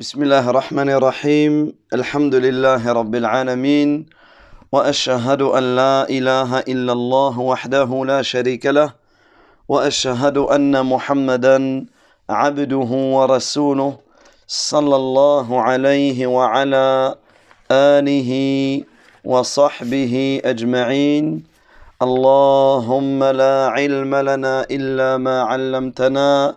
بسم الله الرحمن الرحيم الحمد لله رب العالمين واشهد ان لا اله الا الله وحده لا شريك له واشهد ان محمدا عبده ورسوله صلى الله عليه وعلى اله وصحبه اجمعين اللهم لا علم لنا الا ما علمتنا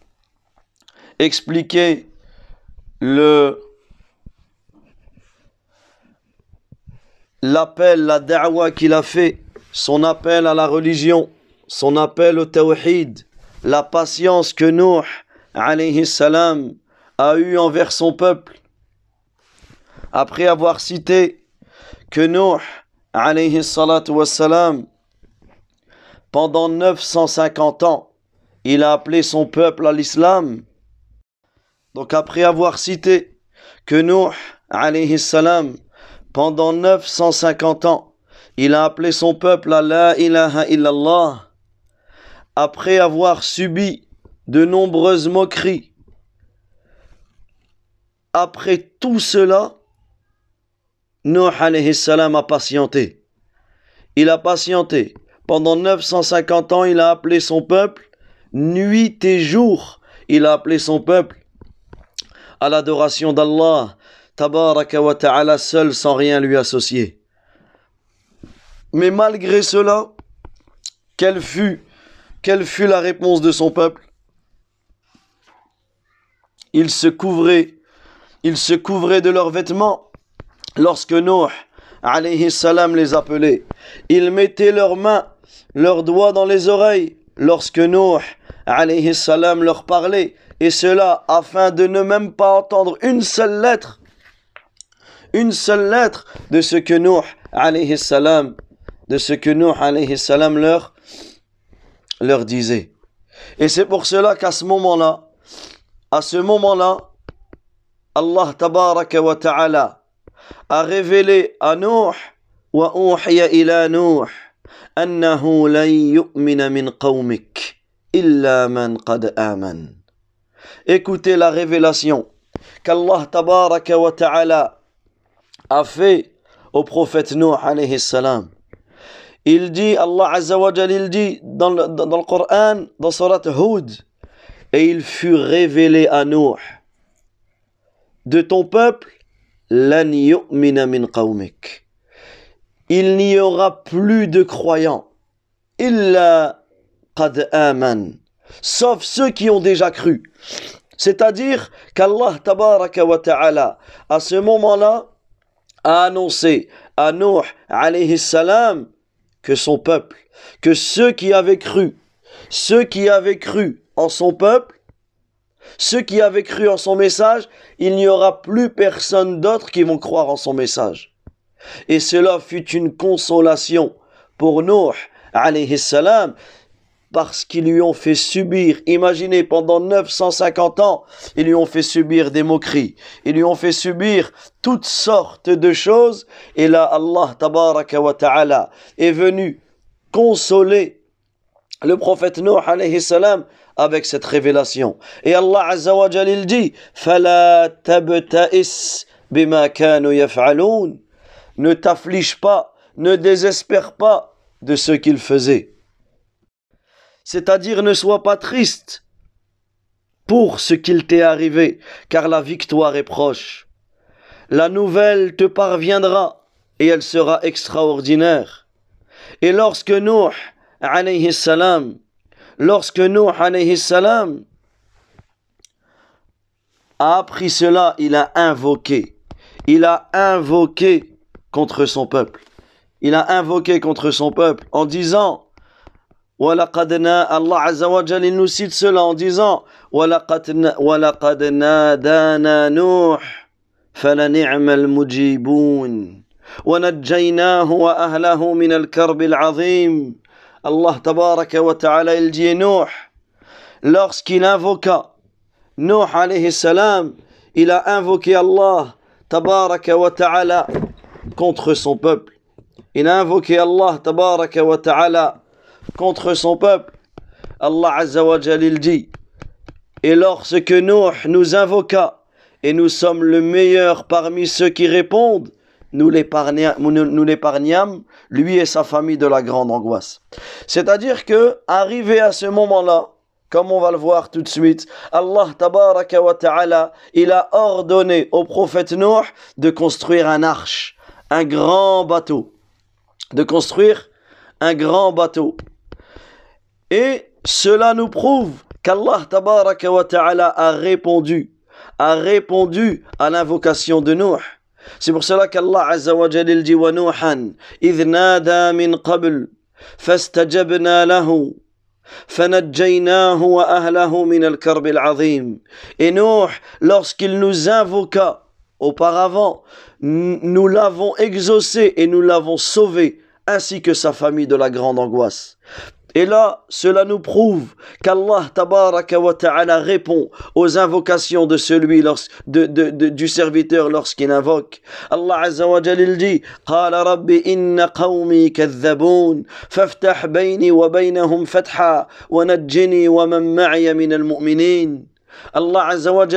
expliqué le l'appel, la da'wa qu'il a fait, son appel à la religion, son appel au tawhid, la patience que Nuh alayhi salam a eu envers son peuple. Après avoir cité que Nuh alayhi salatu wassalam pendant 950 ans, il a appelé son peuple à l'islam. Donc après avoir cité que Nuh alayhi salam pendant 950 ans, il a appelé son peuple à la ilaha illallah. Après avoir subi de nombreuses moqueries, après tout cela, Nuh alayhi salam a patienté. Il a patienté. Pendant 950 ans, il a appelé son peuple, nuit et jour, il a appelé son peuple à l'adoration d'Allah, tabaraka wa ta'ala seul sans rien lui associer. Mais malgré cela, quelle fut, quelle fut la réponse de son peuple? Ils se couvraient, ils se couvraient de leurs vêtements lorsque Nuh alayhi les appelait. Ils mettaient leurs mains, leurs doigts dans les oreilles lorsque Nuh alayhi leur parlait et cela afin de ne même pas entendre une seule lettre, une seule lettre de ce que Nuh alayhi salam, de ce que Nuh alayhi salam leur, leur disait. Et c'est pour cela qu'à ce moment-là, à ce moment-là, Allah tabaraka wa ta'ala a révélé à Nuh wa uhiya ila Nuh annahu lan yu'mina min qawmik illa man qad aman. Écoutez la révélation qu'Allah tabaraka wa ta'ala a fait au prophète Nuh alayhi salam. Il dit, Allah azza wa il dit dans le, dans, dans le Coran, dans Surat Hud, et il fut révélé à Nuh de ton peuple, lan yu'mina min qawmik. Il n'y aura plus de croyants, illa qad aman, sauf ceux qui ont déjà cru. C'est-à-dire qu'Allah tabaraka wa à ce moment-là, a annoncé à Nuh alayhi salam que son peuple, que ceux qui avaient cru, ceux qui avaient cru en son peuple, ceux qui avaient cru en son message, il n'y aura plus personne d'autre qui vont croire en son message. Et cela fut une consolation pour Nuh alayhi salam, parce qu'ils lui ont fait subir, imaginez, pendant 950 ans, ils lui ont fait subir des moqueries, ils lui ont fait subir toutes sortes de choses, et là, Allah, tabaraka wa ta'ala, est venu consoler le prophète Nuh, alayhi salam, avec cette révélation. Et Allah, azza wa jal, il dit, فَلَا تَبْتَئِسْ بِمَا كَانُوا يَفْعَلُونَ Ne t'afflige pas, ne désespère pas de ce qu'ils faisaient c'est-à-dire ne sois pas triste pour ce qu'il t'est arrivé, car la victoire est proche. La nouvelle te parviendra et elle sera extraordinaire. Et lorsque Nuh, alayhi lorsque salam, a appris cela, il a invoqué. Il a invoqué contre son peuple. Il a invoqué contre son peuple en disant ولقد نا الله عز وجل نسيت سلا ان ديزون ولقد ولقد نادانا نوح فلنعم المجيبون. ونجيناه واهله من الكرب العظيم. الله تبارك وتعالى الجي نوح lorsqu'il invoqua نوح عليه السلام إلى انفوكي الله تبارك وتعالى contre son peuple. Il a invoqué Allah تبارك وتعالى contre son peuple Allah azza wa dit et lorsque Nuh nous invoqua et nous sommes le meilleur parmi ceux qui répondent, nous l'épargnâmes, lui et sa famille, de la grande angoisse. C'est-à-dire que, arrivé à ce moment-là, comme on va le voir tout de suite, Allah tabaraka wa ta'ala, il a ordonné au prophète Noé de construire un arche, un grand bateau. De construire un grand bateau. Et cela nous prouve qu'Allah tabaraka wa ta'ala a répondu a répondu à l'invocation de Nuh. C'est pour cela qu'Allah Azza wa Jalil dit wa Nuhan idh nada min qabl fastajabna lahu فنجيناه وأهله من الكرب العظيم Et Nuh, lorsqu'il nous invoqua auparavant, nous l'avons exaucé et nous l'avons sauvé, ainsi que sa famille de la grande angoisse. Et là, cela nous prouve qu'Allah tabaraka wa ta'ala répond aux invocations de celui lors, de, de, de, du serviteur lorsqu'il invoque. Allah azza wa jalil dit قال رب إن قومي كذبون فافتح بيني وبينهم فتحا ونجني ومن معي من المؤمنين Allah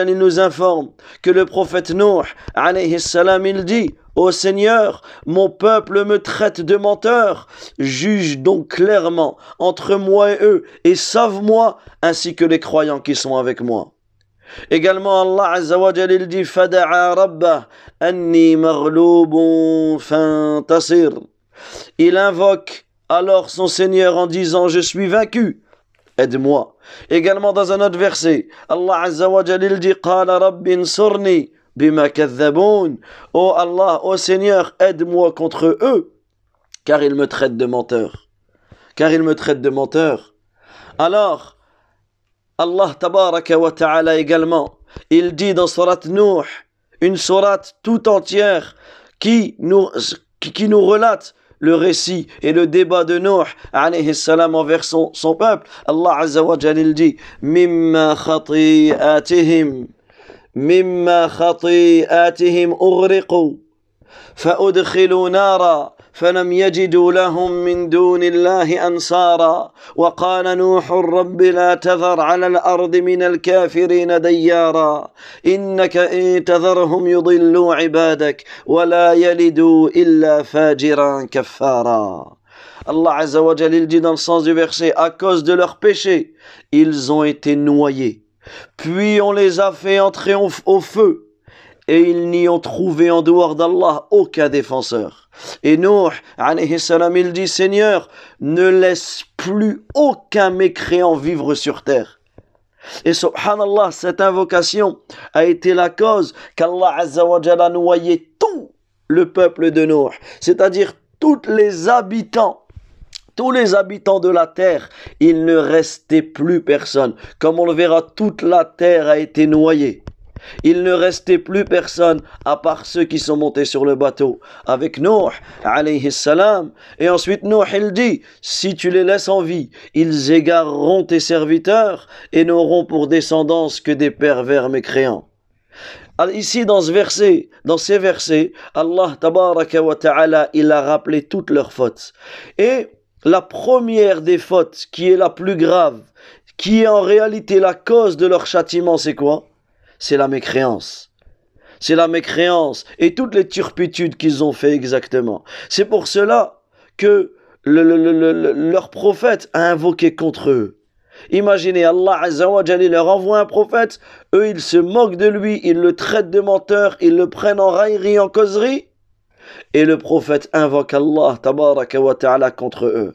nous informe que le prophète Nuh alayhi salam il dit Ô Seigneur, mon peuple me traite de menteur. Juge donc clairement entre moi et eux et sauve-moi ainsi que les croyants qui sont avec moi. Également, Allah Azza wa il dit Fada'a rabbah anni fantasir. Il invoque alors son Seigneur en disant Je suis vaincu. Aide-moi. Également dans un autre verset, Allah Azza wa il dit Qala rabbi surni bima Oh Allah, oh Seigneur, aide-moi contre eux, car ils me traitent de menteur. Car ils me traitent de menteur. Alors, Allah tabaraka wa ta'ala également, il dit dans Surat Nuh, une sourate tout entière qui nous, qui, nous relate le récit et le débat de Nuh alayhi salam envers son, son peuple. Allah azza wa il dit Mimma khati'atihim مما خطيئاتهم اغرقوا فادخلوا نارا فلم يجدوا لهم من دون الله أنصارا. وقال نوح رب لا تذر على الأرض من الكافرين ديارا. إنك إن تذرهم يضلوا عبادك ولا يلدوا إلا فاجرا كفارا. Allah Azza wa Jalil dit dans le sens du verset, à cause de leurs péchés, ils ont été noyés. Puis on les a fait entrer au feu, et ils n'y ont trouvé en dehors d'Allah aucun défenseur. Et Nuh, salam, il dit, Seigneur, ne laisse plus aucun mécréant vivre sur terre. Et subhanallah, cette invocation a été la cause qu'Allah a noyé tout le peuple de Nuh, c'est-à-dire tous les habitants tous les habitants de la terre, il ne restait plus personne. Comme on le verra, toute la terre a été noyée. Il ne restait plus personne à part ceux qui sont montés sur le bateau avec Nuh alayhi salam. Et ensuite Nuh il dit, si tu les laisses en vie, ils égareront tes serviteurs et n'auront pour descendance que des pervers mécréants. Ici, dans ce verset, dans ces versets, Allah ta'ala, il a rappelé toutes leurs fautes. Et la première des fautes, qui est la plus grave, qui est en réalité la cause de leur châtiment, c'est quoi? C'est la mécréance. C'est la mécréance et toutes les turpitudes qu'ils ont fait exactement. C'est pour cela que leur prophète a invoqué contre eux. Imaginez, Allah Azzawajal, leur envoie un prophète, eux ils se moquent de lui, ils le traitent de menteur, ils le prennent en raillerie, en causerie. Et le prophète invoque Allah tabaraka wa ta'ala contre eux.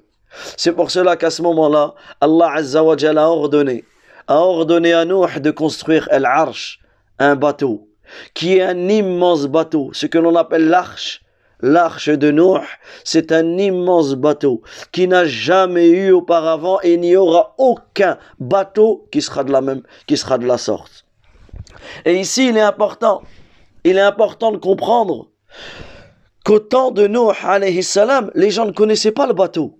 C'est pour cela qu'à ce moment-là, Allah a ordonné, a ordonné à Nuh de construire l'arche, un bateau, qui est un immense bateau, ce que l'on appelle l'arche. L'arche de Nuh, c'est un immense bateau qui n'a jamais eu auparavant et il n'y aura aucun bateau qui sera de la même, qui sera de la sorte. Et ici, il est important il est important de comprendre qu'au temps de salam, les gens ne connaissaient pas le bateau.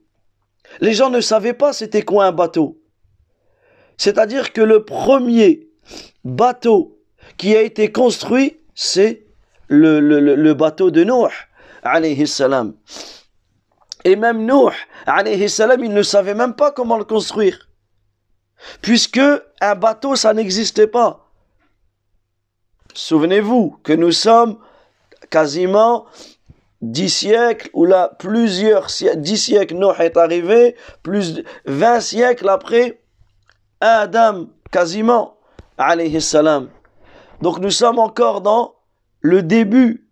Les gens ne savaient pas c'était quoi un bateau. C'est-à-dire que le premier bateau qui a été construit, c'est le, bateau de Nuh alayhi salam. Et même Nuh alayhi salam, il ne savait même pas comment le construire. Puisque un bateau, ça n'existait pas. Souvenez-vous que nous sommes quasiment dix siècles, ou là, plusieurs dix siècles, Noé est arrivé, plus vingt siècles après Adam, quasiment, alayhi salam. Donc nous sommes encore dans le début.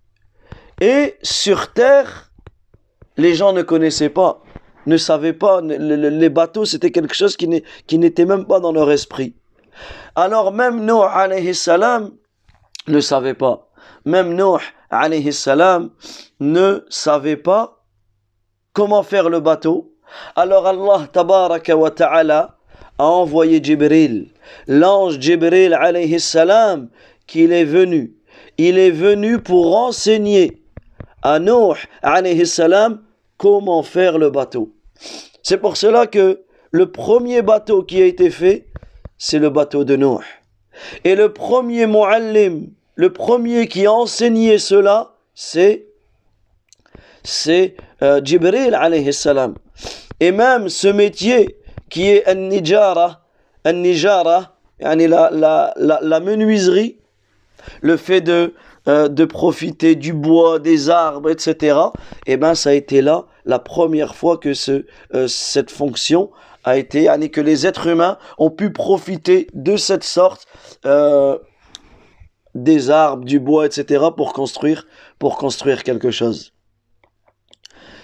Et sur terre, les gens ne connaissaient pas, ne savaient pas, les bateaux c'était quelque chose qui n'était même pas dans leur esprit. Alors même Noé alayhi salam ne savait pas. Même Noé alayhi salam ne savait pas comment faire le bateau. Alors Allah tabaraka wa ta'ala a envoyé Jibril, l'ange Jibril alayhi salam, qu'il est venu. Il est venu pour enseigner à Noé alayhi salam comment faire le bateau. C'est pour cela que le premier bateau qui a été fait, c'est le bateau de Noé. Et le premier muallim, le premier qui a enseigné cela, c'est c'est euh, Jibril alayhi salam. Et même ce métier qui est un nijara, un nijara, la, la, la, la menuiserie, le fait de, euh, de profiter du bois, des arbres, etc., eh ben, ça a été là la première fois que ce, euh, cette fonction a été, que les êtres humains ont pu profiter de cette sorte euh, des arbres, du bois, etc., pour construire, pour construire quelque chose.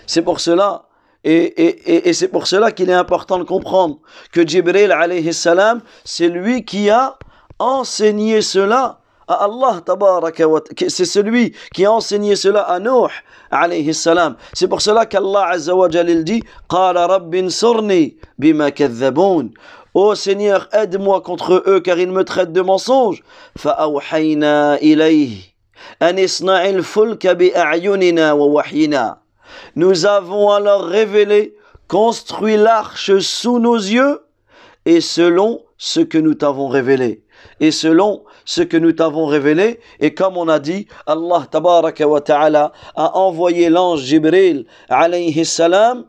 C'est pour cela, et, et, et c'est pour cela qu'il est important de comprendre que Jibril alayhi salam, c'est lui qui a enseigné cela à Allah tabaraka wa c'est celui qui a enseigné cela à Nuh alayhi salam. C'est pour cela qu'Allah azza wa jalla dit qala rabbin surni bima kadhaboun. Ô Seigneur, aide-moi contre eux car ils me traitent de mensonge. فأوحينا إليه أن اصنع الفلك بأعيننا ووحينا nous avons alors révélé, construit l'arche sous nos yeux, et selon ce que nous t'avons révélé. Et selon ce que nous t'avons révélé, et comme on a dit, Allah tabaraka ta'ala a envoyé l'ange Jibril alayhi salam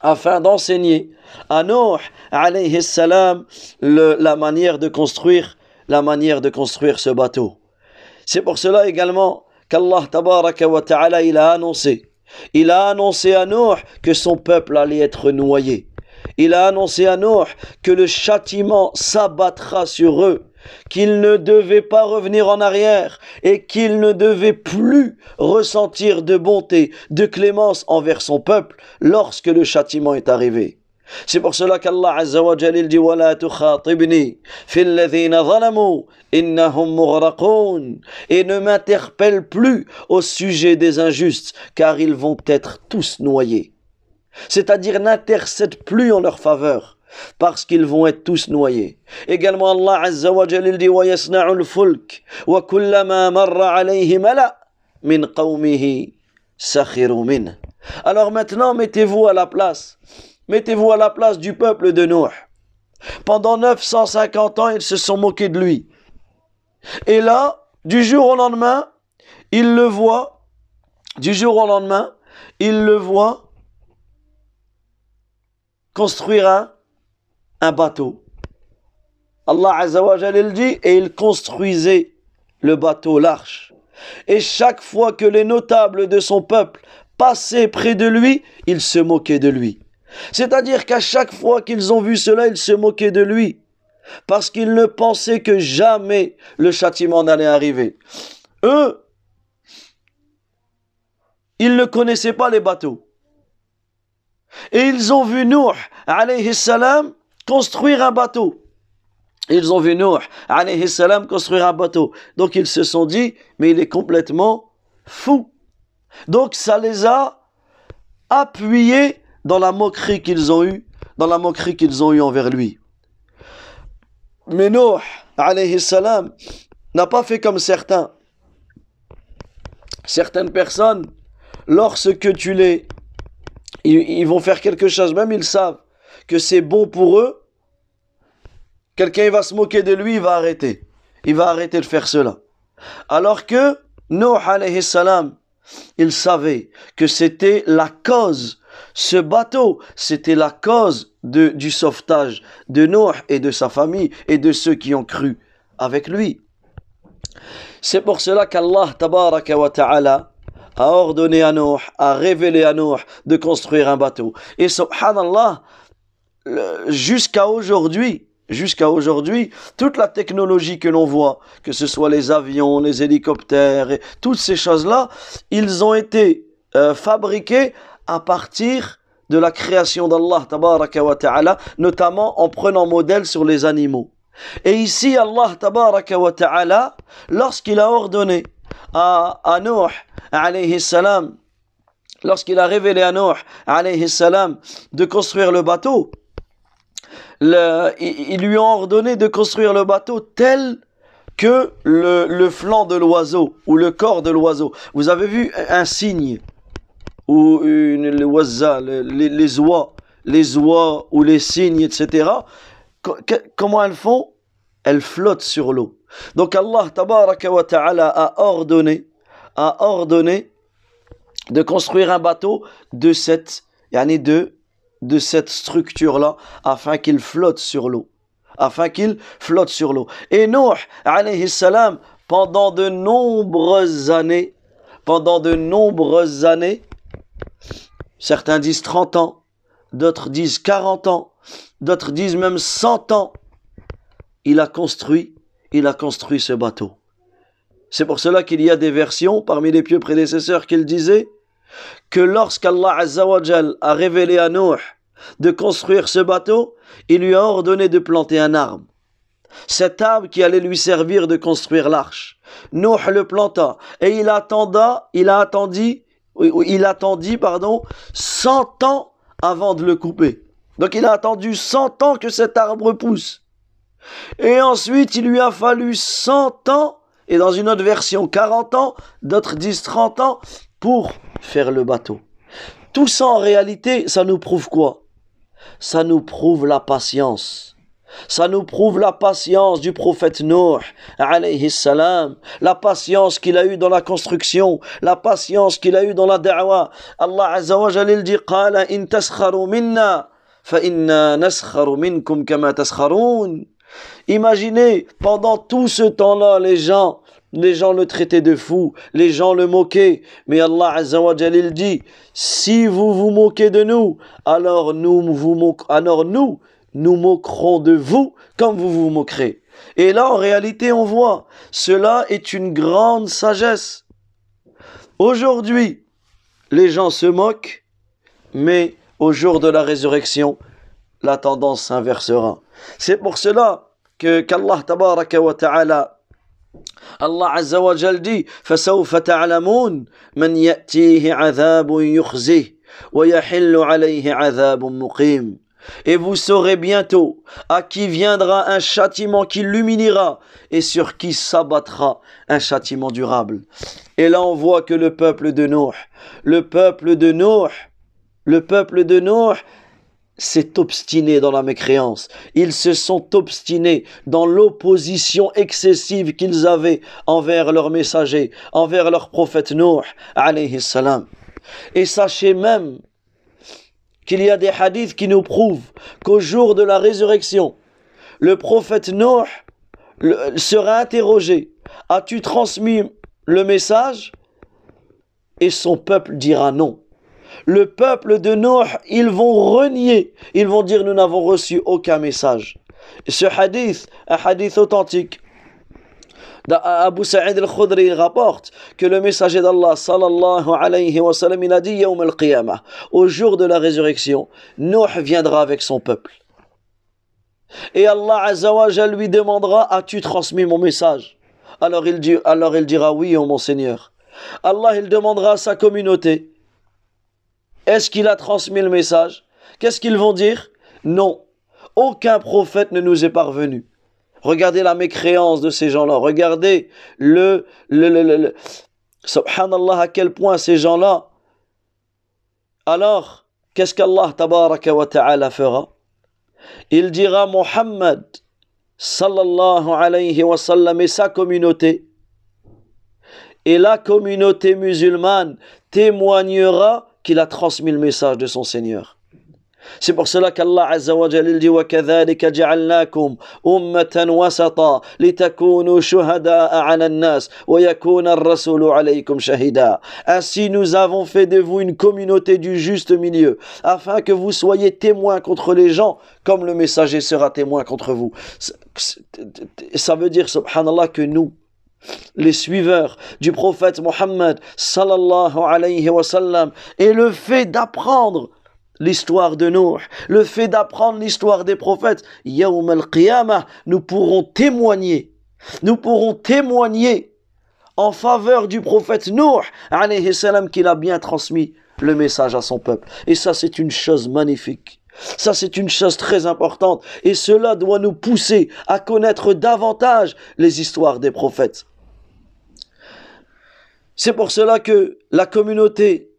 afin d'enseigner à Nuh alayhi salam la manière de construire la manière de construire ce bateau. C'est pour cela également qu'Allah tabaraka wa ta'ala il a annoncé il a annoncé à Noé que son peuple allait être noyé. Il a annoncé à Noé que le châtiment s'abattra sur eux, qu'ils ne devaient pas revenir en arrière et qu'il ne devait plus ressentir de bonté, de clémence envers son peuple lorsque le châtiment est arrivé. C'est pour cela qu'Allah Azza wa Jalil dit وَلَا تُخَاطِبْنِي فِي الَّذِينَ ظَلَمُوا إِنَّهُمْ مُغْرَقُونَ Et ne m'interpelle plus au sujet des injustes, car ils vont être tous noyés. C'est-à-dire n'intercède plus en leur faveur, parce qu'ils vont être tous noyés. Également Allah Azza wa Jalil dit وَيَسْنَعُ الْفُلْكِ وَكُلَّمَا مَرَّ عَلَيْهِ مَلَأ مِنْ قَوْمِهِ سَخِرُوا مِنْهِ Alors maintenant, mettez-vous à la place Mettez-vous à la place du peuple de Noé. Pendant 950 ans, ils se sont moqués de lui. Et là, du jour au lendemain, il le voit, du jour au lendemain, il le voit construire un, bateau. Allah Azzawajal dit, et il construisait le bateau, l'arche. Et chaque fois que les notables de son peuple passaient près de lui, il se moquait de lui. C'est-à-dire qu'à chaque fois qu'ils ont vu cela, ils se moquaient de lui, parce qu'ils ne pensaient que jamais le châtiment n'allait arriver. Eux, ils ne connaissaient pas les bateaux. Et ils ont vu Nuh, alayhi construire un bateau. Ils ont vu Nuh, alayhi salam, construire un bateau. Donc ils se sont dit, mais il est complètement fou. Donc ça les a appuyés dans la moquerie qu'ils ont eue, dans la moquerie qu'ils ont eue envers lui. Mais Nuh, alayhi salam, n'a pas fait comme certains. Certaines personnes, lorsque tu les... Ils, vont faire quelque chose, même ils savent que c'est bon pour eux, quelqu'un va se moquer de lui, il va arrêter. Il va arrêter de faire cela. Alors que Nuh alayhi salam, il savait que c'était la cause, ce bateau, c'était la cause du sauvetage de Nuh et de sa famille et de ceux qui ont cru avec lui. C'est pour cela qu'Allah ta'ala a ordonné à Nuh, a révélé à Nuh de construire un bateau. Et subhanallah, jusqu'à aujourd'hui, jusqu'à aujourd'hui, toute la technologie que l'on voit, que ce soit les avions, les hélicoptères, et toutes ces choses-là, ils ont été euh, fabriqués à partir de la création d'Allah, ta'ala, notamment en prenant modèle sur les animaux. Et ici, Allah, ta'ala, lorsqu'il a ordonné à, à salam, lorsqu'il a révélé à Nuh, alayhi salam, de construire le bateau, le, il lui a ordonné de construire le bateau tel que le, flanc de l'oiseau ou le corps de l'oiseau. Vous avez vu un cygne ou une, les, les, les oies, les oies ou les cygnes, etc. Comment elles font? Elles flottent sur l'eau. Donc Allah tabaraka ta'ala a ordonné, a ordonné de construire un bateau de cette, de cette structure-là afin qu'il flotte sur l'eau. Afin qu'il flotte sur l'eau. Et Nuh, alayhi salam, pendant de nombreuses années, pendant de nombreuses années, certains disent 30 ans, d'autres disent 40 ans, d'autres disent même 100 ans, il a construit, il a construit ce bateau. C'est pour cela qu'il y a des versions parmi les pieux prédécesseurs qu'il disait que lorsqu'Allah Azzawajal a révélé à Nuh de construire ce bateau, il lui a ordonné de planter un arbre. Cet arbre qui allait lui servir de construire l'arche. Nuh le planta et il attenda, il a attendu, il attendit, pardon, 100 ans avant de le couper. Donc il a attendu 100 ans que cet arbre pousse. Et ensuite, il lui a fallu 100 ans, et dans une autre version 40 ans, d'autres disent 30 ans, pour faire le bateau. Tout ça en réalité, ça nous prouve quoi? Ça nous prouve la patience. Ça nous prouve la patience du prophète Nuh, la patience qu'il a eue dans la construction, la patience qu'il a eue dans la da'wa. Allah azza wa jalla dit. Imaginez, pendant tout ce temps-là, les gens, les gens le traitaient de fou, les gens le moquaient. Mais Allah Azza wa il dit, si vous vous moquez de nous, alors nous, vous alors nous, nous moquerons de vous comme vous vous moquerez. Et là, en réalité, on voit, cela est une grande sagesse. Aujourd'hui, les gens se moquent, mais au jour de la résurrection, la tendance s'inversera. C'est pour cela que qu'Allah tabaraka wa ta'ala Allah azza wa jal dit فسوف تعلمون من يأتيه عذاب يخزيه ويحل عليه عذاب مقيم et vous saurez bientôt à qui viendra un châtiment qui l'humiliera et sur qui s'abattra un châtiment durable. Et là on voit que le peuple de Nuh, le peuple de Nuh, le peuple de Nuh s'est obstiné dans la mécréance. Ils se sont obstinés dans l'opposition excessive qu'ils avaient envers leur messager, envers leur prophète Nuh, alayhi salam. Et sachez même qu'il y a des hadiths qui nous prouvent qu'au jour de la résurrection, le prophète Nuh sera interrogé. As-tu transmis le message? Et son peuple dira non le peuple de Nuh, ils vont renier, ils vont dire nous n'avons reçu aucun message. Ce hadith, un hadith authentique, Abu Sa'id al-Khudri rapporte que le messager d'Allah sallallahu alayhi wa sallam a dit al-Qiyamah au jour de la résurrection Nuh viendra avec son peuple. Et Allah azza wa lui demandera as-tu transmis mon message? Alors il, dit, alors il dira oui mon Seigneur. Allah il demandera à sa communauté est-ce qu'il a transmis le message? Qu'est-ce qu'ils vont dire? Non. Aucun prophète ne nous est parvenu. Regardez la mécréance de ces gens-là. Regardez le, le, subhanallah à quel point ces gens-là, alors, qu'est-ce qu'Allah tabaraka wa ta'ala fera? Il dira Muhammad sallallahu alayhi wa sallam et sa communauté, et la communauté musulmane témoignera qu'il a transmis le message de son Seigneur. C'est pour cela qu'Allah Azza wa Jalla dit وَكَذَلِكَ جَعَلْنَاكُمْ أُمَّةً وَسَطًا لِتَكُونُوا شُهَدَاءَ عَلَى النَّاسِ وَيَكُونَ الرَّسُولُ عَلَيْكُمْ شَهِدًا Ainsi nous avons fait de vous une communauté du juste milieu afin que vous soyez témoins contre les gens comme le messager sera témoin contre vous. Ça veut dire subhanallah que nous les suiveurs du prophète Mohammed sallallahu alayhi wa sallam et le fait d'apprendre l'histoire de Noé, le fait d'apprendre l'histoire des prophètes, Yawm al-Qiyamah, nous pourrons témoigner, nous pourrons témoigner en faveur du prophète Noé, alayhi salam, qu'il a bien transmis le message à son peuple. Et ça, c'est une chose magnifique. Ça, c'est une chose très importante. Et cela doit nous pousser à connaître davantage les histoires des prophètes. C'est pour cela que la communauté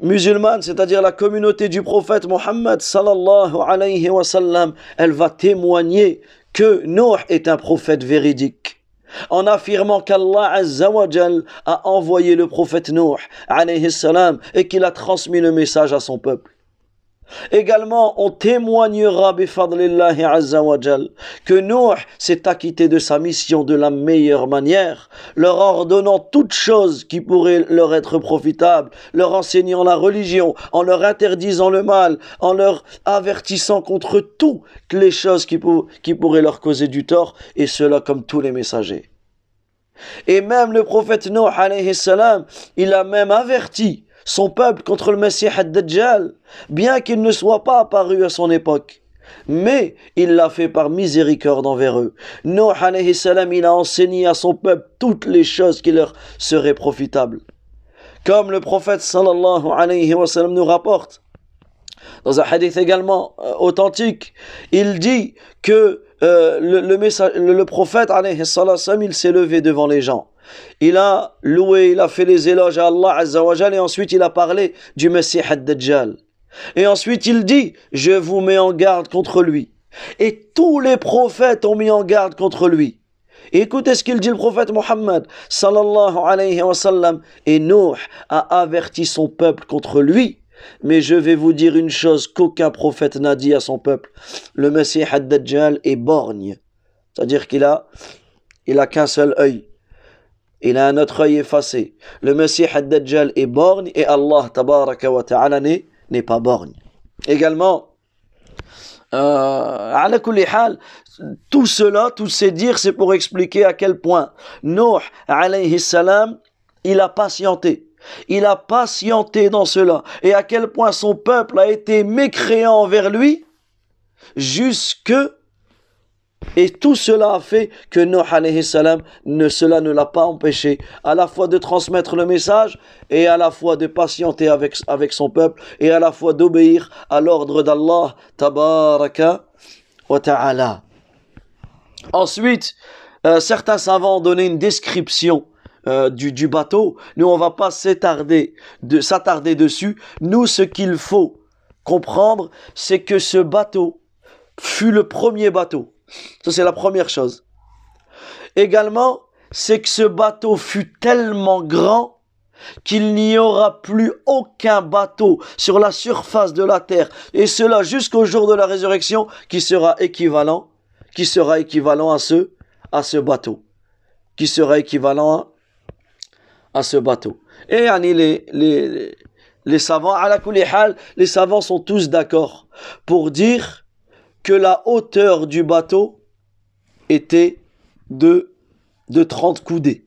musulmane, c'est-à-dire la communauté du prophète Mohammed sallallahu alayhi elle va témoigner que Noé est un prophète véridique. En affirmant qu'Allah a envoyé le prophète Noé et qu'il a transmis le message à son peuple. Également, on témoignera que Noé s'est acquitté de sa mission de la meilleure manière, leur ordonnant toutes choses qui pourraient leur être profitables, leur enseignant la religion, en leur interdisant le mal, en leur avertissant contre toutes les choses qui, qui pourraient leur causer du tort, et cela comme tous les messagers. Et même le prophète Noé, il a même averti son peuple contre le Messie ad-Dajjal, bien qu'il ne soit pas apparu à son époque. Mais il l'a fait par miséricorde envers eux. Noé alayhi salam, il a enseigné à son peuple toutes les choses qui leur seraient profitables. Comme le prophète sallallahu alayhi wa sallam nous rapporte, dans un hadith également euh, authentique, il dit que euh, le, le, le, prophète alayhi salam, il s'est levé devant les gens il a loué, il a fait les éloges à Allah Azzawajal et ensuite il a parlé du Messie Ad-Dajjal. Et ensuite il dit, je vous mets en garde contre lui. Et tous les prophètes ont mis en garde contre lui. écoutez ce qu'il dit le prophète Mohammed sallallahu alayhi wa. Et Nuh a averti son peuple contre lui. Mais je vais vous dire une chose qu'aucun prophète n'a dit à son peuple. Le Messie Ad-Dajjal est borgne. C'est-à-dire qu'il a, il a qu'un seul œil il a un autre œil effacé. Le Messie Ad-Dajjal est borgne et Allah tabaraka wa ta'ala n'est pas borgne. Également, euh, tout cela, tous ces dires, c'est pour expliquer à quel point Nuh alayhi salam, il a patienté. Il a patienté dans cela. Et à quel point son peuple a été mécréant envers lui jusque et tout cela a fait que Nuh salam, ne, cela ne l'a pas empêché à la fois de transmettre le message et à la fois de patienter avec, son peuple et à la fois d'obéir à l'ordre d'Allah tabaraka wa ta'ala. Ensuite, euh, certains savants ont donné une description euh, du, bateau. Nous, on va pas s'attarder de, s'attarder dessus. Nous, ce qu'il faut comprendre, c'est que ce bateau fut le premier bateau ça, c'est la première chose. Également, c'est que ce bateau fut tellement grand qu'il n'y aura plus aucun bateau sur la surface de la terre, et cela jusqu'au jour de la résurrection, qui sera équivalent, qui sera équivalent à ce, à ce bateau, qui sera équivalent à, ce bateau. Et les, les, les savants, les savants sont tous d'accord pour dire que la hauteur du bateau était de, de 30 coudées.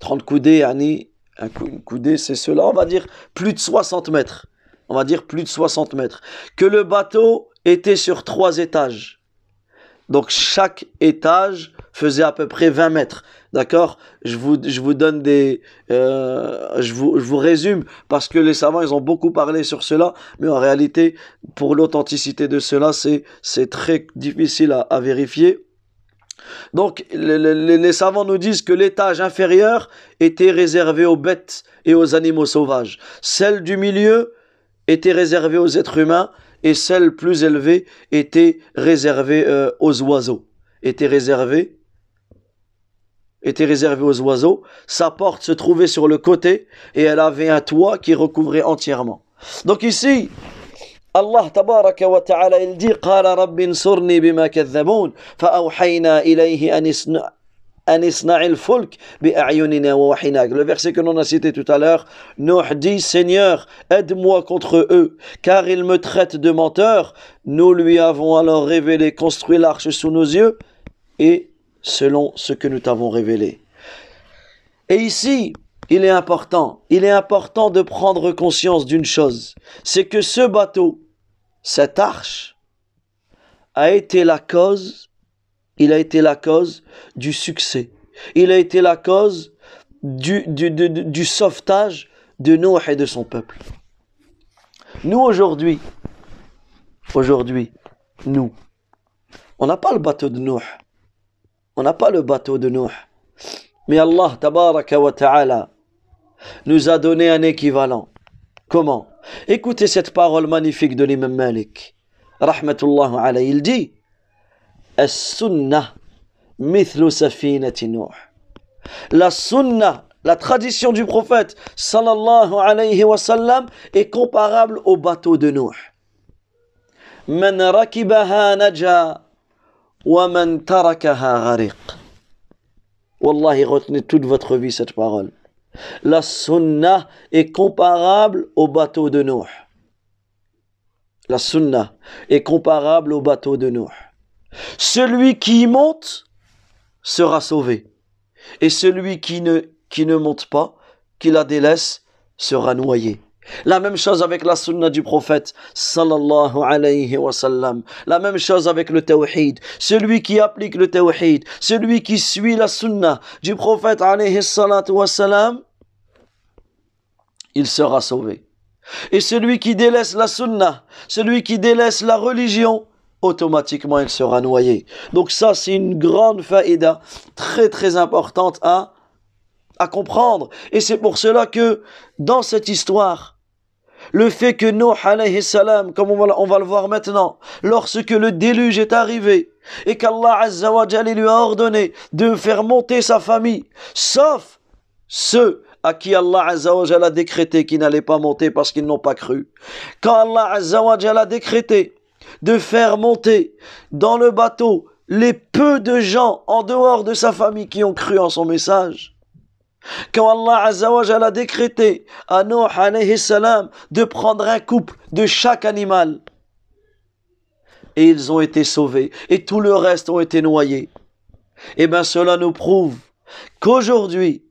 30 coudées, Annie, un coudée, c'est cela, on va dire plus de 60 mètres. On va dire plus de 60 mètres. Que le bateau était sur trois étages. Donc chaque étage faisait à peu près 20 mètres. D'accord? Je vous, donne des... Euh, je, vous, résume parce que les savants, ils ont beaucoup parlé sur cela, mais en réalité, pour l'authenticité de cela, c'est, très difficile à, à vérifier. Donc les savants nous disent que l'étage inférieur était réservé aux bêtes et aux animaux sauvages. Celle du milieu était réservée aux êtres humains et celle plus élevée était réservée euh, aux oiseaux était réservée aux oiseaux. Sa porte se trouvait sur le côté et elle avait un toit qui recouvrait entièrement. Donc ici, Allah tabaraka wa ta'ala il dit قال رب انصرني بما كذبون فأوحينا إليه أن le verset que l'on a cité tout à l'heure, Nuh dit Seigneur, aide-moi contre eux, car ils me traitent de menteur. Nous lui avons alors révélé, construit l'arche sous nos yeux, et selon ce que nous t'avons révélé. Et ici, il est important, il est important de prendre conscience d'une chose, c'est que ce bateau, cette arche, a été la cause il a été la cause du succès. Il a été la cause du, du, sauvetage de Noé et de son peuple. Nous aujourd'hui, aujourd'hui, nous, on n'a pas le bateau de Noé. On n'a pas le bateau de Noé. Mais Allah, tabaraka wa ta'ala, nous a donné un équivalent. Comment? Écoutez cette parole magnifique de l'imam Malik. Rahmatullah alayhi. Il dit la sunna, la tradition du prophète sallallahu alayhi wa sallam est comparable au bateau de Nuh. Man rakibaha naja ghariq. Wallahi, retenez toute votre vie cette parole. La sunna est comparable au bateau de Nuh. La sunna est comparable au bateau de Nuh. Celui qui monte sera sauvé. Et celui qui ne, qui ne monte pas, qui la délaisse, sera noyé. La même chose avec la sunna du prophète sallallahu alayhi. La même chose avec le tawhid. Celui qui applique le tawhid, celui qui suit la sunna du prophète alayhi wa il sera sauvé. Et celui qui délaisse la sunna, celui qui délaisse la religion, automatiquement il sera noyé. Donc ça, c'est une grande faïda très très importante à, à comprendre. Et c'est pour cela que dans cette histoire, le fait que Nuh alayhi salam, comme on va, on va, le voir maintenant, lorsque le déluge est arrivé et qu'Allah azza lui a ordonné de faire monter sa famille, sauf ceux à qui Allah azza a décrété qu'ils n'allaient pas monter parce qu'ils n'ont pas cru. Quand Allah azza a décrété de faire monter dans le bateau les peu de gens en dehors de sa famille qui ont cru en son message. Quand Allah Azzawajal a décrété à Nuh alayhi salam de prendre un couple de chaque animal, et ils ont été sauvés, et tout le reste ont été noyés. Eh bien cela nous prouve qu'aujourd'hui,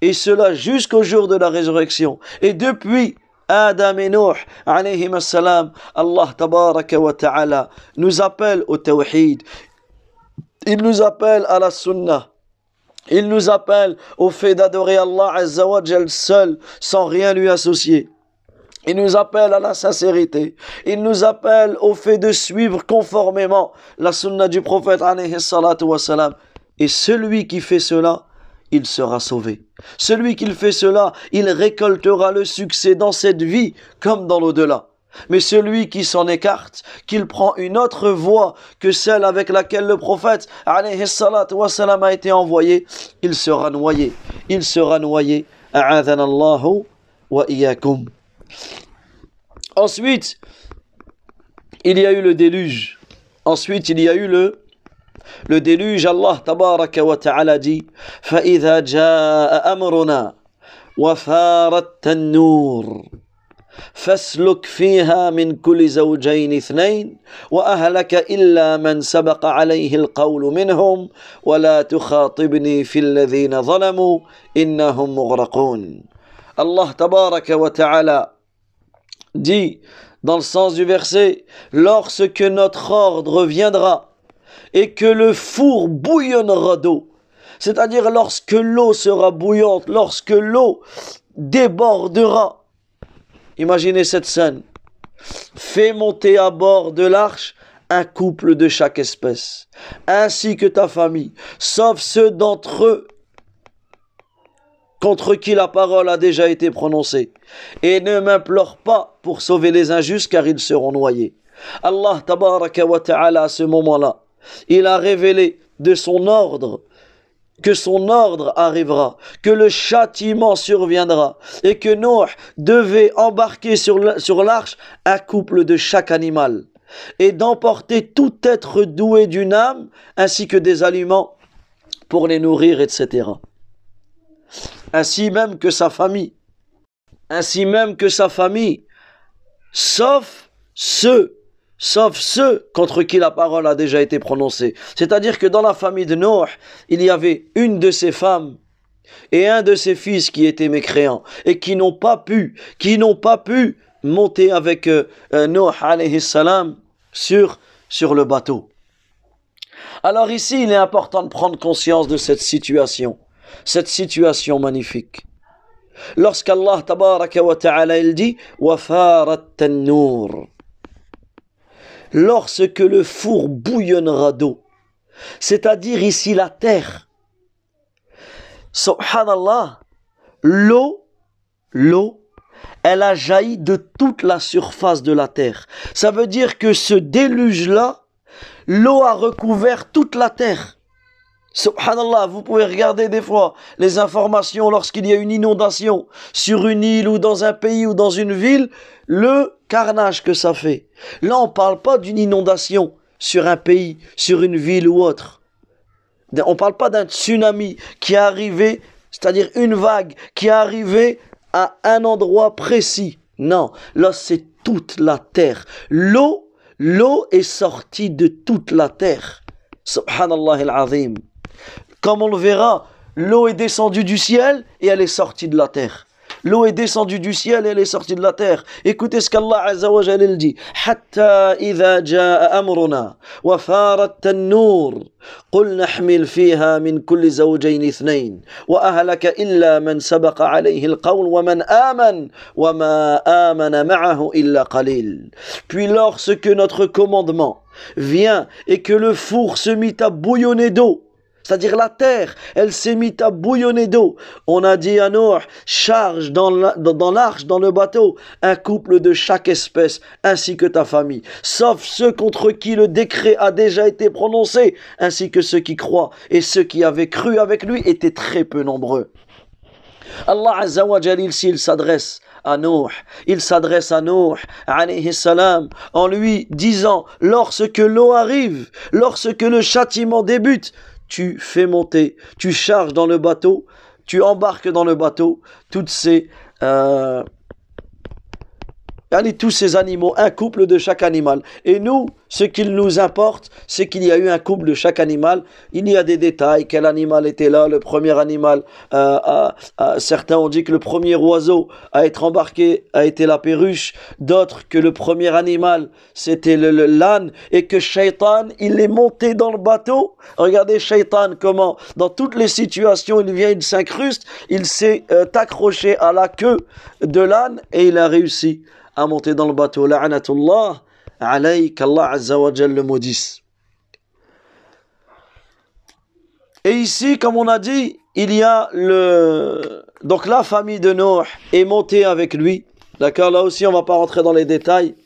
et cela jusqu'au jour de la résurrection, et depuis Adam et Nuh, alayhim assalam, Allah tabaraka wa ta'ala nous appelle au tawhid. Il nous appelle à la sunnah. Il nous appelle au fait d'adorer Allah azza wa seul, sans rien lui associer. Il nous appelle à la sincérité. Il nous appelle au fait de suivre conformément la sunna du prophète. Et celui qui fait cela, il sera sauvé. Celui qui fait cela, il récoltera le succès dans cette vie comme dans l'au-delà. Mais celui qui s'en écarte, qu'il prend une autre voie que celle avec laquelle le prophète wassalam, a été envoyé, il sera noyé. Il sera noyé. wa Ensuite, il y a eu le déluge. Ensuite, il y a eu le le déluge, Allah tabaraka wa ta'ala dit فَإِذَا جَاءَ أَمْرُنَا وَفَارَ التَّنُّورِ فاسلك فيها من كل زوجين اثنين وأهلك إلا من سبق عليه القول منهم ولا تخاطبني في الذين ظلموا إنهم مغرقون tabaraka wa ta'ala dit dans le sens du verset lorsque notre ordre viendra et que le four bouillonnera d'eau. C'est-à-dire lorsque l'eau sera bouillante, lorsque l'eau débordera. Imaginez cette scène. Fais monter à bord de l'arche un couple de chaque espèce, ainsi que ta famille, sauf ceux d'entre eux contre qui la parole a déjà été prononcée. Et ne m'implore pas pour sauver les injustes car ils seront noyés. Allah tabaraka wa ta'ala à ce moment-là, il a révélé de son ordre que son ordre arrivera, que le châtiment surviendra, et que Noé devait embarquer sur l'arche un couple de chaque animal, et d'emporter tout être doué d'une âme, ainsi que des aliments pour les nourrir, etc ainsi même que sa famille, ainsi même que sa famille, sauf ceux, sauf ceux contre qui la parole a déjà été prononcée. C'est-à-dire que dans la famille de Noé, il y avait une de ses femmes et un de ses fils qui étaient mécréants et qui n'ont pas pu, qui n'ont pas pu monter avec euh, euh Noé alayhi salam sur, sur le bateau. Alors ici, il est important de prendre conscience de cette situation cette situation magnifique. Lorsqu'Allah tabaraka wa ta'ala il dit Lorsque le four bouillonnera d'eau, c'est-à-dire ici la terre. Subhanallah, l'eau, l'eau, elle a jailli de toute la surface de la terre. Ça veut dire que ce déluge-là, l'eau a recouvert toute la terre. Subhanallah, vous pouvez regarder des fois les informations lorsqu'il y a une inondation sur une île ou dans un pays ou dans une ville, le carnage que ça fait. Là, on ne parle pas d'une inondation sur un pays, sur une ville ou autre. On ne parle pas d'un tsunami qui est arrivé, c'est-à-dire une vague qui est arrivée à un endroit précis. Non, là c'est toute la terre. L'eau, l'eau est sortie de toute la terre. Subhanallah al-Azim. Comme on le verra, l'eau est descendue du ciel et elle est sortie de la terre. L'eau est descendue du ciel et elle est sortie de la terre. Écoutez ce qu'Allah Azza wa Jalla dit. حتى إذا جاء أمرنا وفارت النور قل نحمل فيها من كل زوجين اثنين وأهلك إلا من سبق عليه القول ومن آمن وما آمن معه إلا قليل. Puis lorsque notre commandement vient et que le four se mit à bouillonner d'eau c'est-à-dire la terre, elle s'est mise à bouillonner d'eau. On a dit à Noé, charge dans l'arche, dans, le bateau, un couple de chaque espèce, ainsi que ta famille, sauf ceux contre qui le décret a déjà été prononcé, ainsi que ceux qui croient, et ceux qui avaient cru avec lui étaient très peu nombreux. Allah Azza wa il s'adresse à Noé, il s'adresse à Noé, alayhi salam, en lui disant, lorsque l'eau arrive, lorsque le châtiment débute, tu fais monter, tu charges dans le bateau, tu embarques dans le bateau. Toutes ces euh, tous ces animaux, un couple de chaque animal. Et nous, ce qu'il nous importe, c'est qu'il y a eu un couple de chaque animal. Il y a des détails, quel animal était là, le premier animal. Euh, certains ont dit que le premier oiseau à être embarqué a été la perruche, d'autres que le premier animal, c'était l'âne, et que Shaitan, il est monté dans le bateau. Regardez Shaitan, comment, dans toutes les situations, il vient, il s'incruste, il s'est euh, accroché à la queue de l'âne, et il a réussi à monter dans le bateau. La'anatullah alayk, Allah Azza wa le maudisse. Et ici, comme on a dit, il y a le... Donc la famille de Noé est montée avec lui. D'accord Là aussi, on va pas rentrer dans les détails.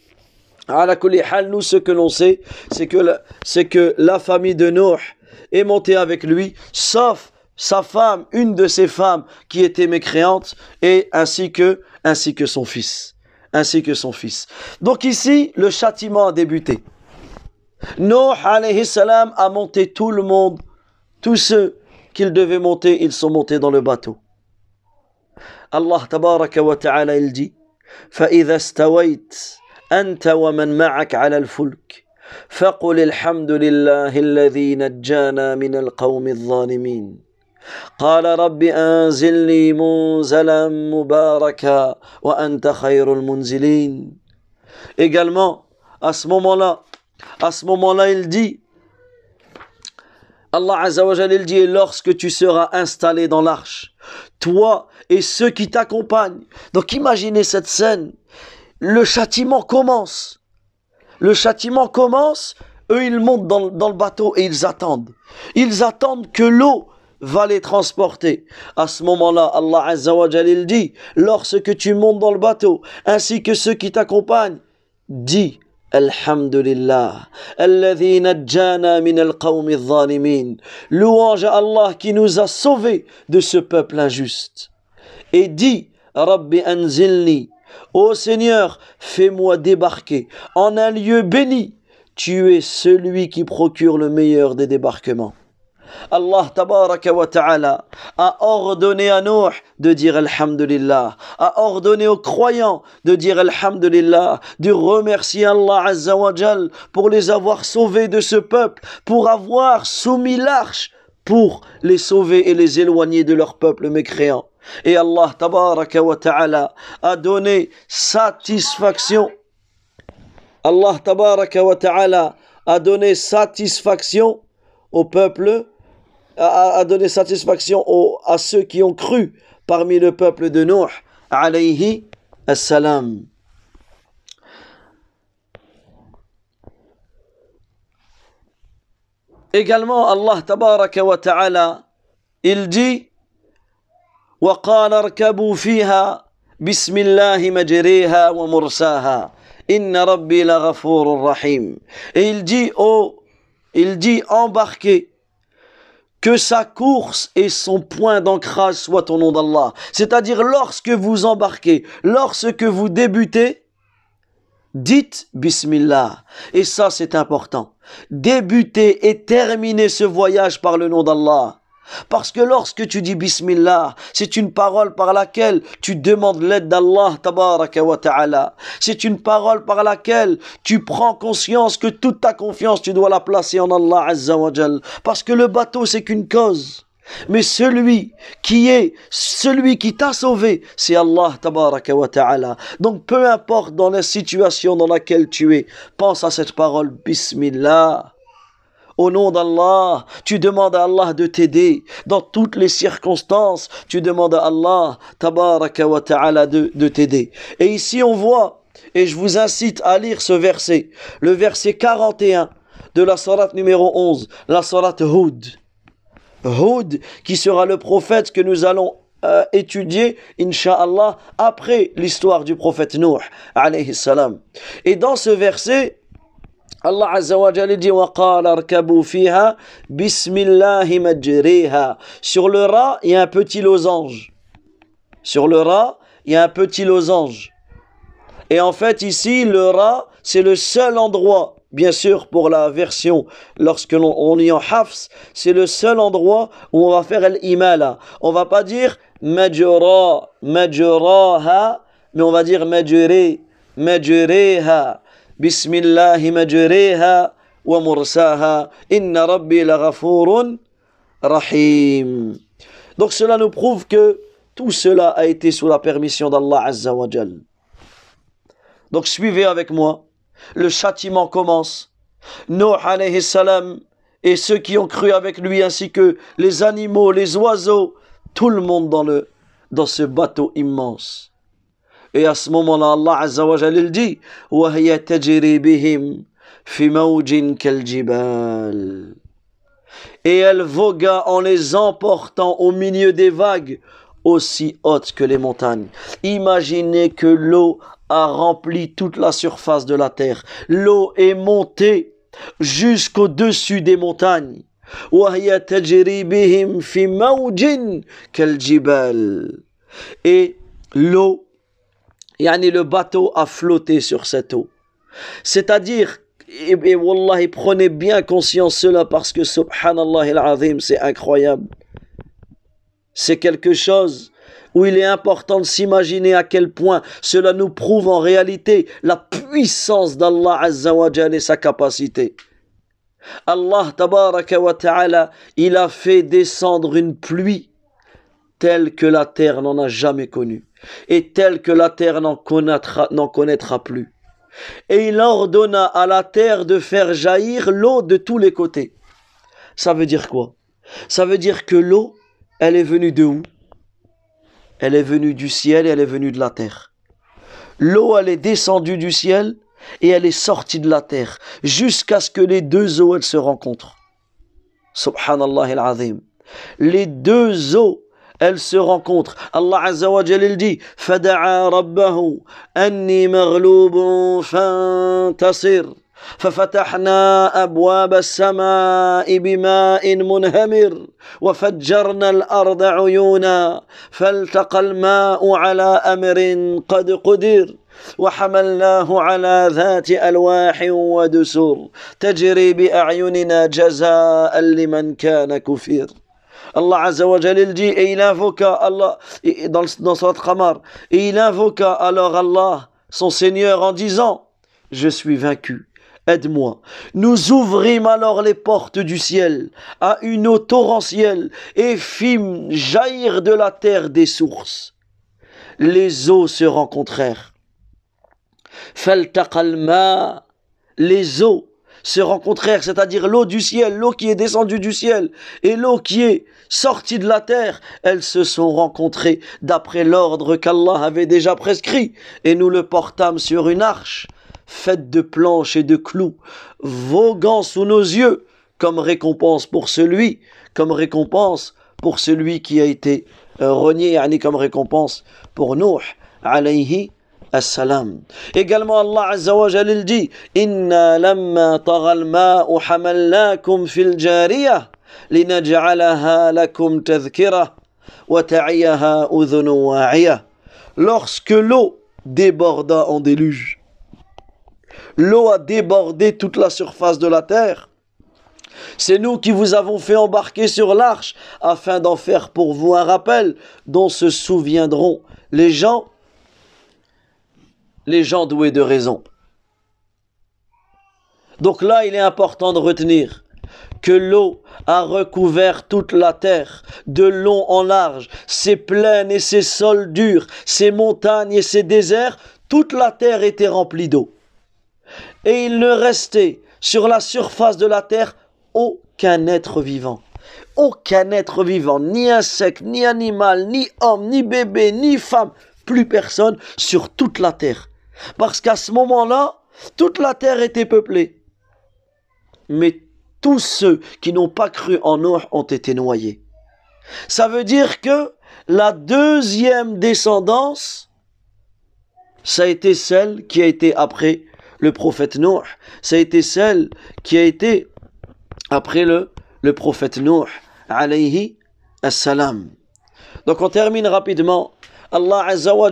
À la nous, ce que l'on sait, c'est que, la... c'est que la famille de Noé est montée avec lui, sauf sa femme, une de ses femmes qui était mécréante, et ainsi que, ainsi que son fils ainsi que son fils. Donc ici, le châtiment a débuté. Noé alayhi salam a monté tout le monde, tous ceux qu'il devait monter, ils sont montés dans le bateau. Allah tabaraka wa ta'ala il dit فإذا استويت أنت ومن معك على الفلك فقل الحمد لله الذي نجانا من القوم الظالمين قال رب أنزلني منزلا مباركا وأنت خير المنزلين Également, à ce moment-là, à ce moment-là, il dit, Allah Azza wa il dit, lorsque tu seras installé dans l'arche, toi et ceux qui t'accompagnent. Donc imaginez cette scène. Le châtiment commence. Le châtiment commence eux ils montent dans, dans le bateau et ils attendent. Ils attendent que l'eau va les transporter. À ce moment-là, Allah Azza dit, lorsque tu montes dans le bateau, ainsi que ceux qui t'accompagnent, dis Alhamdulillah, alladhi najjana min al-qawmi. Louange à Allah qui nous a sauvés de ce peuple injuste. Et dis, Rabbi anzilni, ô Seigneur, fais-moi débarquer en un lieu béni. Tu es celui qui procure le meilleur des débarquements. Allah tabaraka wa ta'ala a ordonné à Nuh de dire Alhamdulillah, a ordonné aux croyants de dire Alhamdulillah, de remercier Allah azza wa pour les avoir sauvés de ce peuple, pour avoir soumis l'arche, pour les sauver et les éloigner de leur peuple mécréant. Et Allah tabaraka wa ta'ala a donné satisfaction. Allah tabaraka wa ta'ala a donné satisfaction au peuple a, donné satisfaction à ceux qui ont cru parmi le peuple de Nuh, alayhi assalam. Également, Allah tabaraka wa ta'ala, il dit وقال اركبوا فيها بسم الله مجريها ومرساها إن ربي لغفور رحيم et il dit oh il dit embarquez que sa course et son point d'ancrage soient au nom d'Allah. C'est-à-dire lorsque vous embarquez, lorsque vous débutez, dites Bismillah. Et ça c'est important. Débuter et terminer ce voyage par le nom d'Allah. Parce que lorsque tu dis Bismillah, c'est une parole par laquelle tu demandes l'aide d'Allah wa ta'ala. C'est une parole par laquelle tu prends conscience que toute ta confiance tu dois la placer en Allah azza wa jal. Parce que le bateau c'est qu'une cause. Mais celui qui est, celui qui t'a sauvé, c'est Allah tabaraka wa ta'ala. Donc peu importe dans la situation dans laquelle tu es, pense à cette parole Bismillah. Au nom d'Allah, tu demandes à Allah de t'aider. Dans toutes les circonstances, tu demandes à Allah, tabaraka wa ta'ala, de, de t'aider. Et ici, on voit, et je vous incite à lire ce verset, le verset 41 de la Surat numéro 11, la Surat Hud. Hud, qui sera le prophète que nous allons euh, étudier, inshallah, après l'histoire du prophète Nuh, alayhi salam. Et dans ce verset, Allah Azza wa fiha. Sur le rat, il y a un petit losange. Sur le rat, il y a un petit losange. Et en fait, ici, le rat, c'est le seul endroit, bien sûr, pour la version, lorsque l'on est en hafs, c'est le seul endroit où on va faire l'imala. On va pas dire majra, majraha, mais on va dire majri, majriha. Majriha wa mursaha. Inna rabbi laghafourun rahim. Donc cela nous prouve que tout cela a été sous la permission d'Allah Azza wa Jal. Donc suivez avec moi. Le châtiment commence. Nuh alayhi salam et ceux qui ont cru avec lui ainsi que les animaux, les oiseaux, tout le monde dans ce bateau immense. Et à ce moment-là, Allah Azza wa Jal, il dit وَهِيَ تَجْرِي بِهِمْ فِي مَوْجٍ كَالْجِبَالِ Et elle vogua en les emportant au milieu des vagues aussi hautes que les montagnes. Imaginez que l'eau a rempli toute la surface de la terre. L'eau est montée jusqu'au-dessus des montagnes. وَهِيَ تَجْرِي بِهِمْ فِي مَوْجٍ كَالْجِبَالِ Et l'eau yani le bateau a flotté sur cette eau. C'est-à-dire, et, et Wallah, prenez bien conscience cela parce que subhanallah al-azim, c'est incroyable. C'est quelque chose où il est important de s'imaginer à quel point cela nous prouve en réalité la puissance d'Allah Azza wa et sa capacité. Allah tabaraka wa ta'ala, il a fait descendre une pluie telle que la terre n'en a jamais connue et telle que la terre n'en connaîtra, plus. Et il ordonna à la terre de faire jaillir l'eau de tous les côtés. Ça veut dire quoi? Ça veut dire que l'eau, elle est venue de où? Elle est venue du ciel et elle est venue de la terre. L'eau, elle est descendue du ciel et elle est sortie de la terre jusqu'à ce que les deux eaux elles se rencontrent. Subhanallah. Les deux eaux elles se rencontrent. Allah Azza wa Jalla dit فدعا ربه أني مغلوب فانتصر ففتحنا أبواب السماء بماء منهمر وفجرنا الأرض عيونا فالتقى الماء على أمر قد قدر وحملناه على ذات ألواح ودسر تجري بأعيننا جزاء لمن كان كفير Allah Azza Jalil dit et il invoqua Allah dans, dans Surat Qamar et il invoqua alors Allah son Seigneur en disant je suis vaincu aide-moi. Nous ouvrîmes alors les portes du ciel à une eau torrentielle et fîmes jaillir de la terre des sources. Les eaux se rencontrèrent. Les eaux se rencontrèrent, c'est-à-dire l'eau du ciel, l'eau qui est descendue du ciel et l'eau qui est sortie de la terre, elles se sont rencontrées d'après l'ordre qu'Allah avait déjà prescrit. Et nous le portâmes sur une arche faite de planches et de clous, voguant sous nos yeux, comme récompense pour celui, comme récompense pour celui qui a été euh, renié, comme récompense pour Nuh, alayhi Également Allah Azza wa Jalil dit wa'iyah. Lorsque l'eau déborda en déluge, l'eau a débordé toute la surface de la terre. C'est nous qui vous avons fait embarquer sur l'arche afin d'en faire pour vous un rappel dont se souviendront les gens, les gens doués de raison. Donc là, il est important de retenir que l'eau a recouvert toute la terre, de long en large, ses plaines et ses sols durs, ses montagnes et ses déserts, toute la terre était remplie d'eau et il ne restait sur la surface de la terre aucun être vivant. Aucun être vivant, ni insecte, ni animal, ni homme, ni bébé, ni femme, plus personne sur toute la terre. Parce qu'à ce moment-là, toute la terre était peuplée. Mais tous ceux qui n'ont pas cru en Noé ont été noyés. Ça veut dire que la deuxième descendance, ça a été celle qui a été après le prophète Nuh, ça a été celle qui a été après le, le prophète Nuh, alayhi assalam. Donc on termine rapidement. Allah Azza wa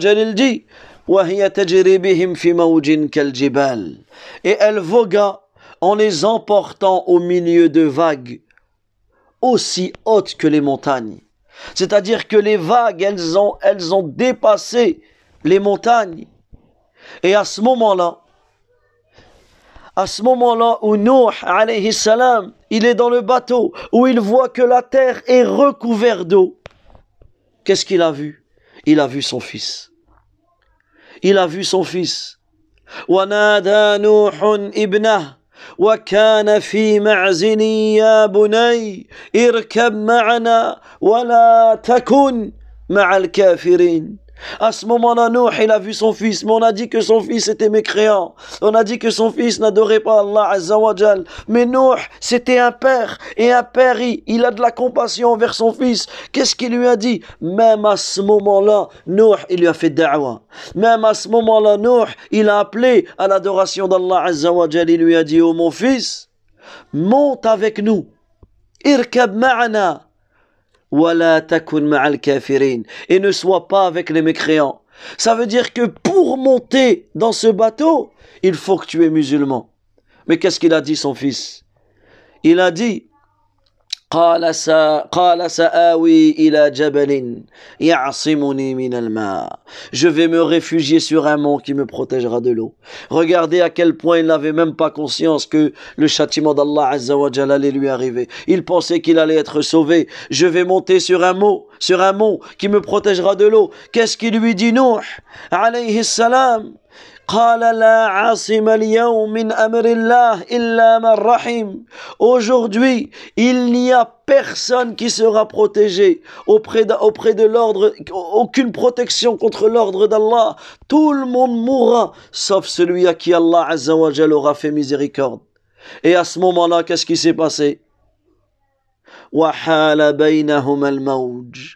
Et elle vogua en les emportant au milieu de vagues aussi hautes que les montagnes. C'est-à-dire que les vagues, elles ont, elles ont dépassé les montagnes. Et à ce moment-là, à ce moment-là où Nuh, alayhi salam, il est dans le bateau, où il voit que la terre est recouverte d'eau, qu'est-ce qu'il a vu? Il a vu son fils. Il a vu son fils. ونادى نوح ابنه وكان في معزن يا بني اركب معنا ولا تكن مع الكافرين À ce moment-là, Nuh, il a vu son fils, mais on a dit que son fils était mécréant. On a dit que son fils n'adorait pas Allah Azzawajal. Mais Nuh, c'était un père. Et un père, il, a de la compassion envers son fils. Qu'est-ce qu'il lui a dit? Même à ce moment-là, Nuh, il lui a fait da'wa. Même à ce moment-là, Nuh, il a appelé à l'adoration d'Allah Azzawajal. Il lui a dit, oh mon fils, monte avec nous. Irkab ma'ana et ne sois pas avec les mécréants. Ça veut dire que pour monter dans ce bateau, il faut que tu es musulman. Mais qu'est-ce qu'il a dit son fils? Il a dit قال قال سآوي إلى جبل يعصمني من الماء Je vais me réfugier sur un mont qui me protégera de l'eau. Regardez à quel point il n'avait même pas conscience que le châtiment d'Allah Azza wa Jalla allait lui arriver. Il pensait qu'il allait être sauvé. Je vais monter sur un mont, sur un mont qui me protégera de l'eau. Qu'est-ce qu'il lui dit Nuh alayhi salam Aujourd'hui, il n'y a personne qui sera protégé auprès de, auprès de l'ordre, aucune protection contre l'ordre d'Allah. Tout le monde mourra, sauf celui à qui Allah Azzawajal aura fait miséricorde. Et à ce moment-là, qu'est-ce qui s'est passé وحال بينهما الموج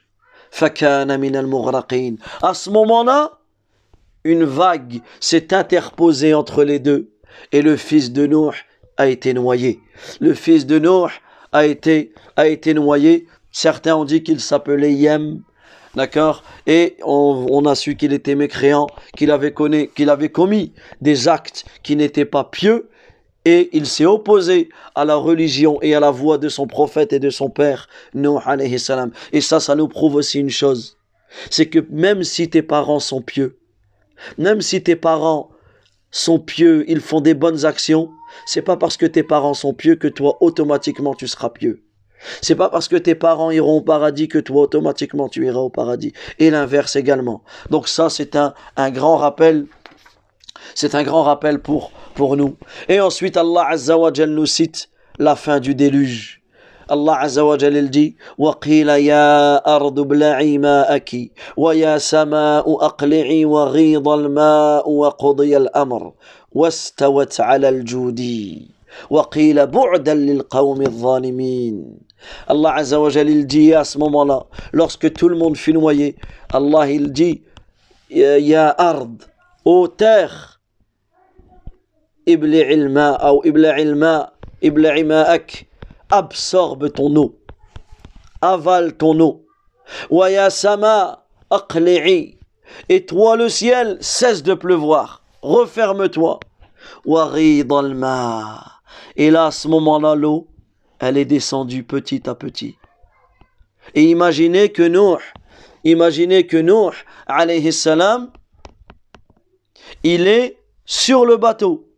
فكان من المغرقين À ce moment-là, une vague s'est interposée entre les deux et le fils de Nuh a été noyé. Le fils de Nuh a été, a été noyé. Certains ont dit qu'il s'appelait Yem, d'accord? Et on, on, a su qu'il était mécréant, qu'il avait, qu'il avait commis des actes qui n'étaient pas pieux et il s'est opposé à la religion et à la voix de son prophète et de son père, Nuh. Et ça, ça nous prouve aussi une chose. C'est que même si tes parents sont pieux, même si tes parents sont pieux, ils font des bonnes actions, c'est pas parce que tes parents sont pieux que toi automatiquement tu seras pieux. C'est pas parce que tes parents iront au paradis que toi automatiquement tu iras au paradis. Et l'inverse également. Donc ça c'est un, grand rappel. C'est un grand rappel pour, pour nous. Et ensuite Allah Azza wa nous cite la fin du déluge. الله عز وجل الجي وقيل يا أرض ابلعي ماءك ويا سماء أقلعي وغيض الماء وقضي الأمر واستوت على الجودي وقيل بعدا للقوم الظالمين. الله عز وجل الجي يا سمومنا lorsque tout le monde fut noyé الله الجي يا أرض أو تاخ ابلع الماء أو ابلع الماء ابلع ماءك. Absorbe ton eau. Avale ton eau. Wa ya sama aqli'i. Et toi le ciel cesse de pleuvoir. Referme-toi. Wa rid al-ma' et là à ce moment-là l'eau elle est descendue petit à petit. Et imaginez que Nuh imaginez que Nuh alayhi il est sur le bateau.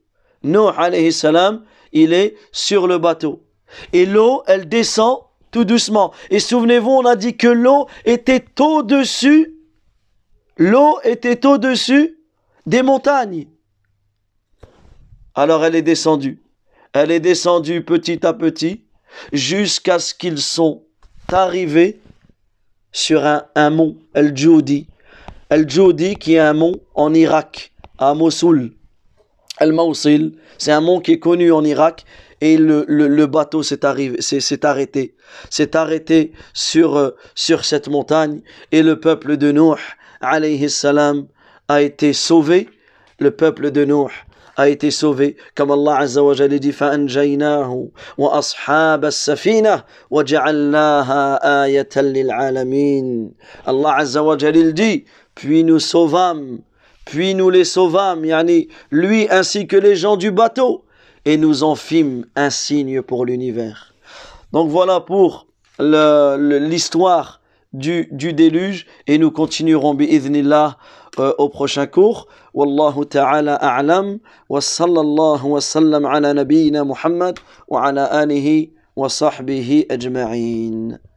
Nuh alayhi salam, il est sur le bateau. Et l'eau, elle descend tout doucement. Et souvenez-vous, on a dit que l'eau était au-dessus, l'eau était au-dessus des montagnes. Alors elle est descendue. Elle est descendue petit à petit jusqu'à ce qu'ils sont arrivés sur un, mont, El Joudi. El Joudi qui est un mont en Irak, à Mossoul. Al-Mawsil, c'est un mont qui est connu en Irak et le, le, le bateau s'est arrêté, s'est arrêté sur, euh, sur cette montagne et le peuple de Nuh, alayhi salam, a été sauvé. Le peuple de Nuh a été sauvé, comme Allah Azza wa Jalla dit فَأَنْجَيْنَاهُ وَأَصْحَابَ السَّفِينَةِ وَجَعَلْنَاهَا آيَةً لِلْعَالَمِينَ Allah Azza wa Jalla dit, puis nous sauvâmes puis nous les sauvâmes, yani, lui ainsi que les gens du bateau, et nous en fîmes un signe pour l'univers. Donc voilà pour l'histoire du, du, déluge, et nous continuerons bi'idhnillah euh, au prochain cours. Wallahu ta'ala a'lam, wa sallallahu wa sallam ala nabiyyina Muhammad, wa ala alihi wa sahbihi ajma'in.